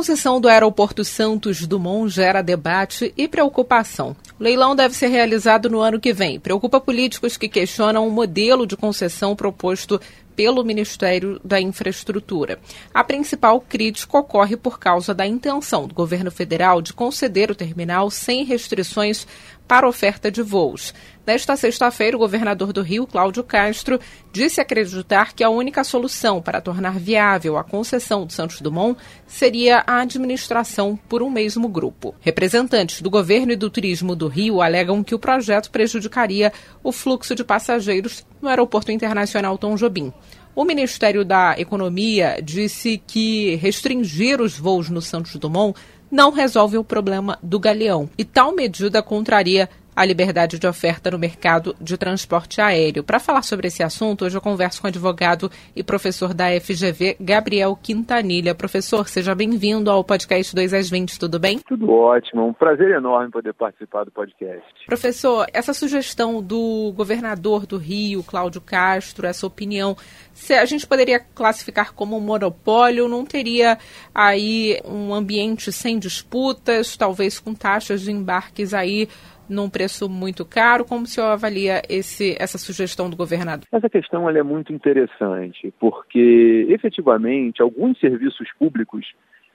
Concessão do Aeroporto Santos Dumont gera debate e preocupação. O leilão deve ser realizado no ano que vem. Preocupa políticos que questionam o modelo de concessão proposto pelo Ministério da Infraestrutura. A principal crítica ocorre por causa da intenção do governo federal de conceder o terminal sem restrições para oferta de voos. Nesta sexta-feira, o governador do Rio, Cláudio Castro, disse acreditar que a única solução para tornar viável a concessão de Santos Dumont seria a administração por um mesmo grupo. Representantes do governo e do turismo do Rio alegam que o projeto prejudicaria o fluxo de passageiros no Aeroporto Internacional Tom Jobim. O Ministério da Economia disse que restringir os voos no Santos Dumont não resolve o problema do galeão. E tal medida contraria a liberdade de oferta no mercado de transporte aéreo. Para falar sobre esse assunto, hoje eu converso com o advogado e professor da FGV, Gabriel Quintanilha. Professor, seja bem-vindo ao podcast 2 às 20, tudo bem? Tudo ótimo, um prazer enorme poder participar do podcast. Professor, essa sugestão do governador do Rio, Cláudio Castro, essa opinião, se a gente poderia classificar como um monopólio, não teria aí um ambiente sem disputas, talvez com taxas de embarques aí num preço muito caro? Como o senhor avalia esse, essa sugestão do governador? Essa questão é muito interessante, porque efetivamente alguns serviços públicos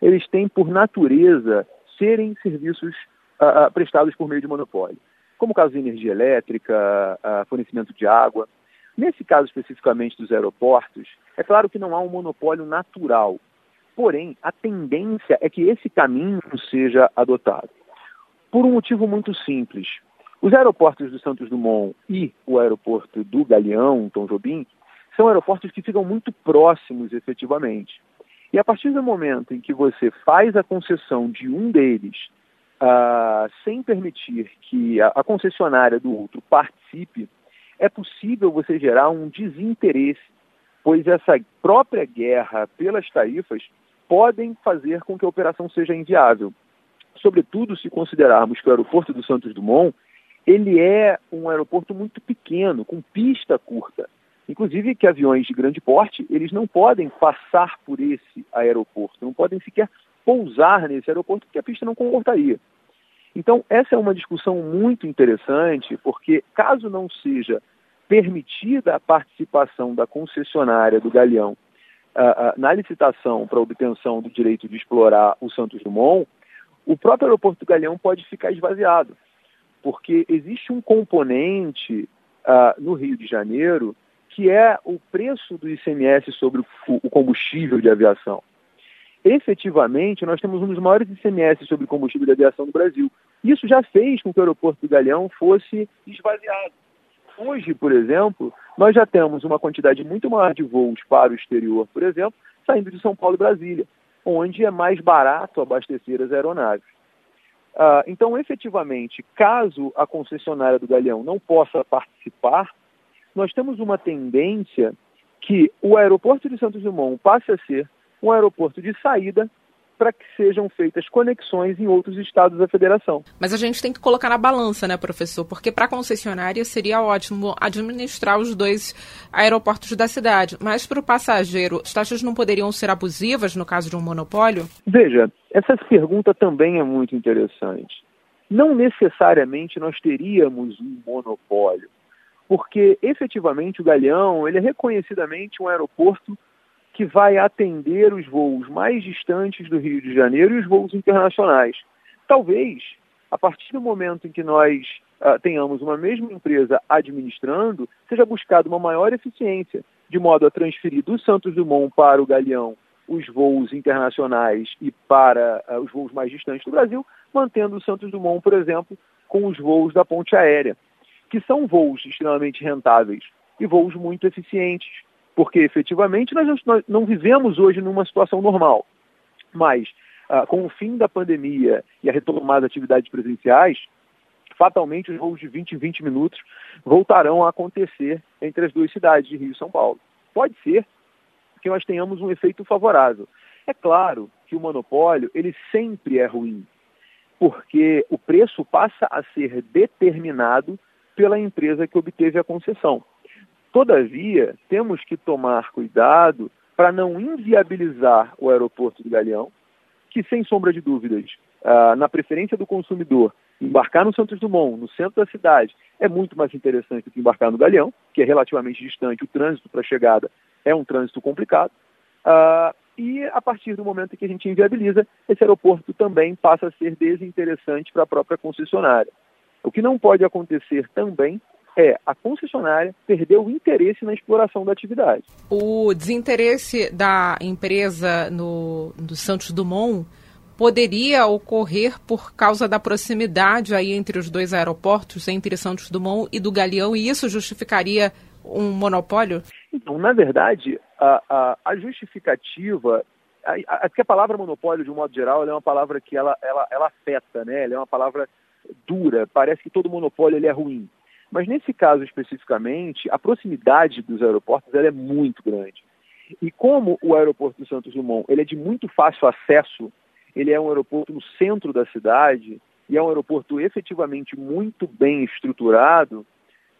eles têm por natureza serem serviços uh, prestados por meio de monopólio, como o caso de energia elétrica, uh, fornecimento de água. Nesse caso especificamente dos aeroportos, é claro que não há um monopólio natural, porém a tendência é que esse caminho seja adotado por um motivo muito simples. Os aeroportos do Santos Dumont e o aeroporto do Galeão, Tom Jobim, são aeroportos que ficam muito próximos efetivamente. E a partir do momento em que você faz a concessão de um deles uh, sem permitir que a, a concessionária do outro participe, é possível você gerar um desinteresse, pois essa própria guerra pelas tarifas podem fazer com que a operação seja inviável sobretudo se considerarmos que o aeroporto do Santos Dumont ele é um aeroporto muito pequeno, com pista curta. Inclusive que aviões de grande porte, eles não podem passar por esse aeroporto, não podem sequer pousar nesse aeroporto porque a pista não comportaria. Então, essa é uma discussão muito interessante, porque caso não seja permitida a participação da concessionária do Galeão uh, uh, na licitação para obtenção do direito de explorar o Santos Dumont, o próprio aeroporto do Galeão pode ficar esvaziado, porque existe um componente uh, no Rio de Janeiro que é o preço do ICMS sobre o, combustível de aviação. Efetivamente, nós temos um dos maiores ICMS sobre combustível de aviação no Brasil. Isso já fez com que o aeroporto do Galeão fosse esvaziado. Hoje, por exemplo, nós já temos uma quantidade muito maior de voos para o exterior, por exemplo, saindo de São Paulo e Brasília onde é mais barato abastecer as aeronaves. Ah, então, efetivamente, caso a concessionária do Galeão não possa participar, nós temos uma tendência que o aeroporto de Santos Dumont passe a ser um aeroporto de saída para que sejam feitas conexões em outros estados da federação. Mas a gente tem que colocar na balança, né, professor? Porque para a concessionária seria ótimo administrar os dois aeroportos da cidade, mas para o passageiro, as taxas não poderiam ser abusivas no caso de um monopólio? Veja, essa pergunta também é muito interessante. Não necessariamente nós teríamos um monopólio, porque efetivamente o Galeão ele é reconhecidamente um aeroporto que vai atender os voos mais distantes do Rio de Janeiro e os voos internacionais. Talvez, a partir do momento em que nós uh, tenhamos uma mesma empresa administrando, seja buscada uma maior eficiência, de modo a transferir do Santos Dumont para o Galeão os voos internacionais e para uh, os voos mais distantes do Brasil, mantendo o Santos Dumont, por exemplo, com os voos da ponte aérea, que são voos extremamente rentáveis e voos muito eficientes porque efetivamente nós não, vivemos hoje numa situação normal. Mas, ah, com o fim da pandemia e a retomada das atividades presenciais, fatalmente os voos de 20 em 20 minutos voltarão a acontecer entre as duas cidades de Rio e São Paulo. Pode ser que nós tenhamos um efeito favorável. É claro que o monopólio ele sempre é ruim, porque o preço passa a ser determinado pela empresa que obteve a concessão. Todavia, temos que tomar cuidado para não inviabilizar o aeroporto do Galeão, que, sem sombra de dúvidas, ah, na preferência do consumidor, embarcar no Santos Dumont, no centro da cidade, é muito mais interessante do que embarcar no Galeão, que é relativamente distante, o trânsito para a chegada é um trânsito complicado. Uh, e a partir do momento que a gente inviabiliza, esse aeroporto também passa a ser desinteressante para a própria concessionária. O que não pode acontecer também é a concessionária perder o interesse na exploração da atividade. O desinteresse da empresa no, no Santos Dumont poderia ocorrer por causa da proximidade aí entre os dois aeroportos, entre Santos Dumont e do Galeão, e isso justificaria um monopólio? Então, na verdade, a, a, a justificativa, a, a, a, palavra monopólio, de um modo geral, é uma palavra que ela, ela, ela afeta, né? Ela é uma palavra dura, parece que todo monopólio ele é ruim. Mas nesse caso especificamente, a proximidade dos aeroportos é muito grande. E como o aeroporto do Santos Dumont ele é de muito fácil acesso, ele é um aeroporto no centro da cidade e é um aeroporto efetivamente muito bem estruturado,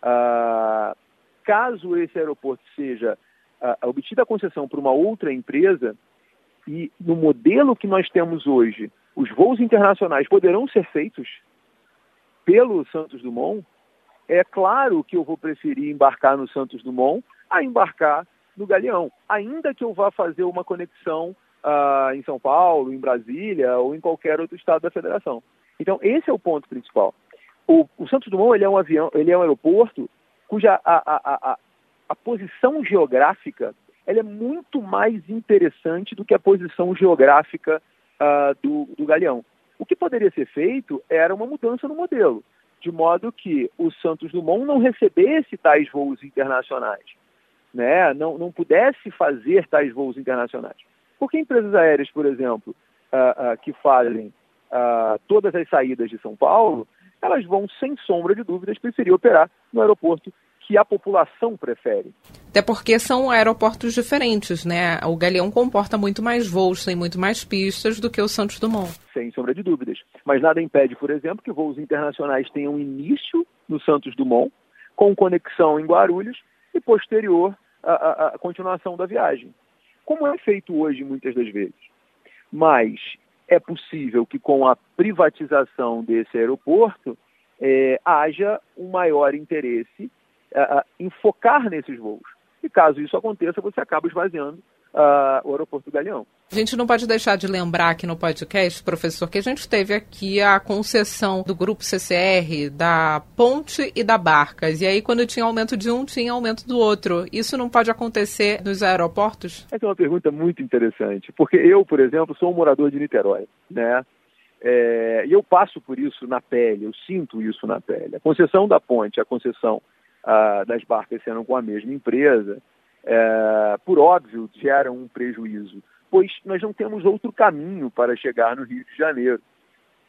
ah, caso esse aeroporto seja ah, obtida a concessão por uma outra empresa, e no modelo que nós temos hoje, os voos internacionais poderão ser feitos pelo Santos Dumont, é claro que eu vou preferir embarcar no Santos Dumont a embarcar no Galeão, ainda que eu vá fazer uma conexão uh, em São Paulo, em Brasília ou em qualquer outro estado da federação. Então, esse é o ponto principal. O, o Santos Dumont ele é um avião, ele é um aeroporto cuja a, a, a, a posição geográfica ela é muito mais interessante do que a posição geográfica uh, do, do Galeão. O que poderia ser feito era uma mudança no modelo, de modo que o Santos Dumont não recebesse tais voos internacionais, né? não, não pudesse fazer tais voos internacionais. Porque empresas aéreas, por exemplo, uh, uh, que fazem todas as saídas de São Paulo, elas vão, sem sombra de dúvidas, preferir operar no aeroporto que a população prefere. Até porque são aeroportos diferentes, né? O Galeão comporta muito mais voos, tem muito mais pistas do que o Santos Dumont. Sem sombra de dúvidas. Mas nada impede, por exemplo, que voos internacionais tenham início no Santos Dumont, com conexão em Guarulhos e posterior à, continuação da viagem. Como é feito hoje muitas das vezes. Mas é possível que com a privatização desse aeroporto é, haja um maior interesse uh, em focar nesses voos. E caso isso aconteça, você acaba esvaziando uh, o aeroporto do Galeão. A gente não pode deixar de lembrar aqui no podcast, professor, que a gente teve aqui a concessão do grupo CCR, da ponte e da Barcas. E aí, quando tinha aumento de um, tinha aumento do outro. Isso não pode acontecer nos aeroportos? Essa é uma pergunta muito interessante, porque eu, por exemplo, sou um morador de Niterói, né? É, e eu passo por isso na pele, eu sinto isso na pele. A concessão da ponte, a concessão uh, das barcas sendo com a mesma empresa, uh, por óbvio, geram um prejuízo, pois nós não temos outro caminho para chegar no Rio de Janeiro.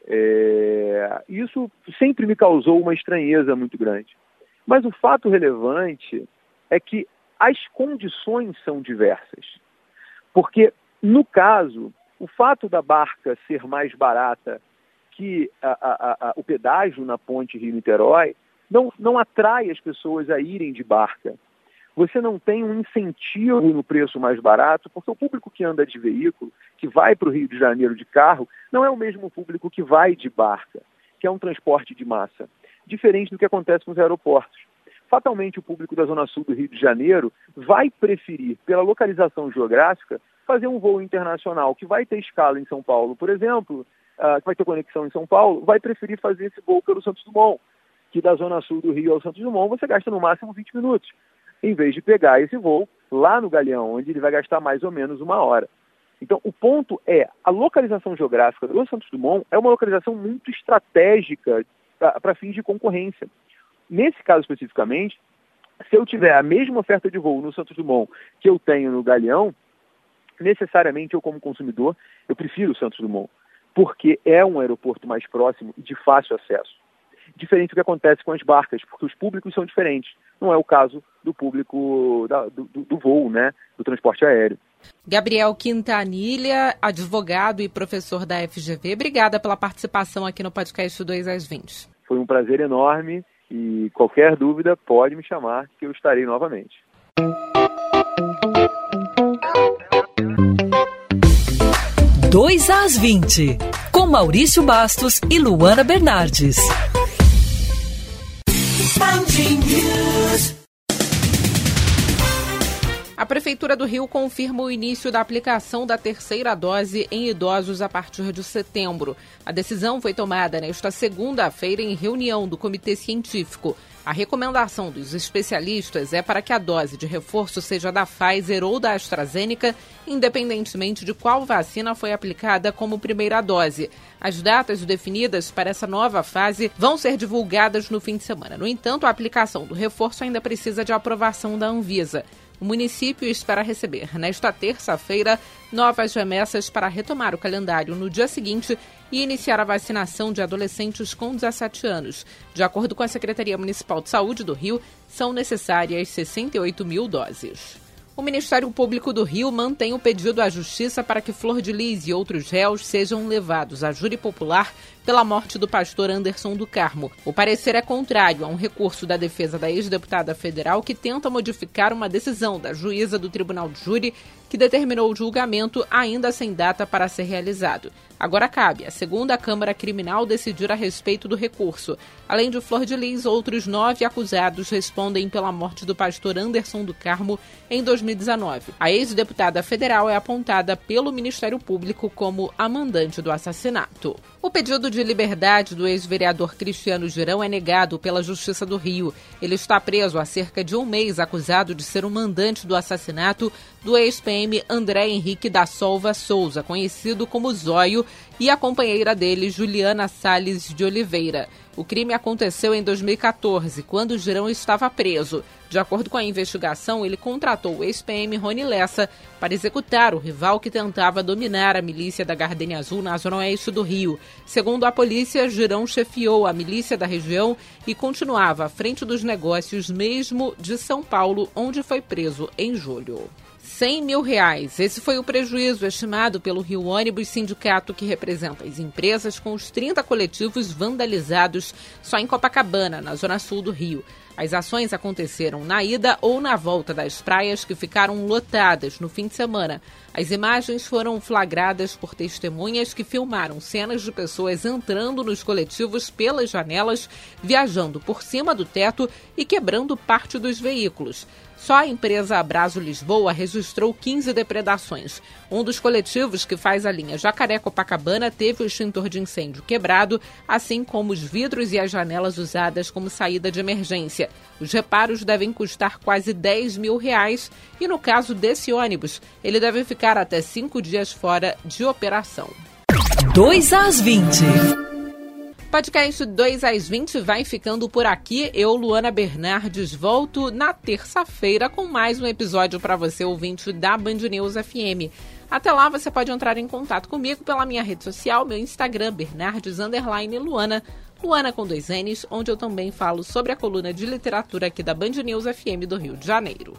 É, isso sempre me causou uma estranheza muito grande. Mas o fato relevante é que as condições são diversas. Porque, no caso, o fato da barca ser mais barata que a, a, a, o pedágio na ponte Rio-Niterói não, não atrai as pessoas a irem de barca. Você não tem um incentivo no preço mais barato, porque o público que anda de veículo, que vai para o Rio de Janeiro de carro, não é o mesmo público que vai de barca, que é um transporte de massa. Diferente do que acontece nos aeroportos. Fatalmente, o público da Zona Sul do Rio de Janeiro vai preferir, pela localização geográfica, fazer um voo internacional que vai ter escala em São Paulo, por exemplo, uh, que vai ter conexão em São Paulo, vai preferir fazer esse voo pelo Santos Dumont que da zona sul do Rio ao Santos Dumont você gasta no máximo 20 minutos, em vez de pegar esse voo lá no Galeão, onde ele vai gastar mais ou menos uma hora. Então, o ponto é, a localização geográfica do Santos Dumont é uma localização muito estratégica para fins de concorrência. Nesse caso especificamente, se eu tiver a mesma oferta de voo no Santos Dumont que eu tenho no Galeão, necessariamente eu como consumidor, eu prefiro o Santos Dumont, porque é um aeroporto mais próximo e de fácil acesso diferente do que acontece com as barcas, porque os públicos são diferentes. Não é o caso do público da, do, do, voo, né, do transporte aéreo. Gabriel Quintanilha, advogado e professor da FGV, obrigada pela participação aqui no podcast 2 às 20. Foi um prazer enorme e qualquer dúvida pode me chamar que eu estarei novamente. 2 às 20, com Maurício Bastos e Luana Bernardes. A Prefeitura do Rio confirma o início da aplicação da terceira dose em idosos a partir de setembro. A decisão foi tomada nesta segunda-feira em reunião do Comitê Científico. A recomendação dos especialistas é para que a dose de reforço seja da Pfizer ou da AstraZeneca, independentemente de qual vacina foi aplicada como primeira dose. As datas definidas para essa nova fase vão ser divulgadas no fim de semana. No entanto, a aplicação do reforço ainda precisa de aprovação da Anvisa. O município espera receber, nesta terça-feira, novas remessas para retomar o calendário no dia seguinte e iniciar a vacinação de adolescentes com 17 anos. De acordo com a Secretaria Municipal de Saúde do Rio, são necessárias 68 mil doses. O Ministério Público do Rio mantém o pedido à Justiça para que Flor de Lis e outros réus sejam levados à júri popular pela morte do pastor Anderson do Carmo. O parecer é contrário a um recurso da defesa da ex-deputada federal que tenta modificar uma decisão da juíza do Tribunal de Júri que determinou o julgamento ainda sem data para ser realizado. Agora cabe à segunda Câmara Criminal decidir a respeito do recurso. Além de Flor de Lis, outros nove acusados respondem pela morte do pastor Anderson do Carmo em 2019. A ex-deputada federal é apontada pelo Ministério Público como a mandante do assassinato. O pedido de liberdade do ex-vereador Cristiano Girão é negado pela Justiça do Rio. Ele está preso há cerca de um mês, acusado de ser o mandante do assassinato do ex-PM André Henrique da Solva Souza, conhecido como Zóio, e a companheira dele, Juliana Sales de Oliveira. O crime aconteceu em 2014, quando Girão estava preso. De acordo com a investigação, ele contratou o ex-PM Rony Lessa para executar o rival que tentava dominar a milícia da Gardenia Azul na zona oeste do Rio. Segundo a polícia, Girão chefiou a milícia da região e continuava à frente dos negócios mesmo de São Paulo, onde foi preso em julho. 100 mil reais. Esse foi o prejuízo estimado pelo Rio Ônibus, sindicato que representa as empresas com os 30 coletivos vandalizados só em Copacabana, na zona sul do Rio. As ações aconteceram na ida ou na volta das praias que ficaram lotadas no fim de semana. As imagens foram flagradas por testemunhas que filmaram cenas de pessoas entrando nos coletivos pelas janelas, viajando por cima do teto e quebrando parte dos veículos. Só a empresa Abraço Lisboa registrou 15 depredações. Um dos coletivos que faz a linha Jacaré-Copacabana teve o extintor de incêndio quebrado, assim como os vidros e as janelas usadas como saída de emergência. Os reparos devem custar quase 10 mil reais e, no caso desse ônibus, ele deve ficar até cinco dias fora de operação. 2 às 20. Podcast 2 às 20 vai ficando por aqui. Eu, Luana Bernardes, volto na terça-feira com mais um episódio para você, ouvinte da Band News FM. Até lá, você pode entrar em contato comigo pela minha rede social, meu Instagram, Bernardes Luana, Luana com dois N's, onde eu também falo sobre a coluna de literatura aqui da Band News FM do Rio de Janeiro.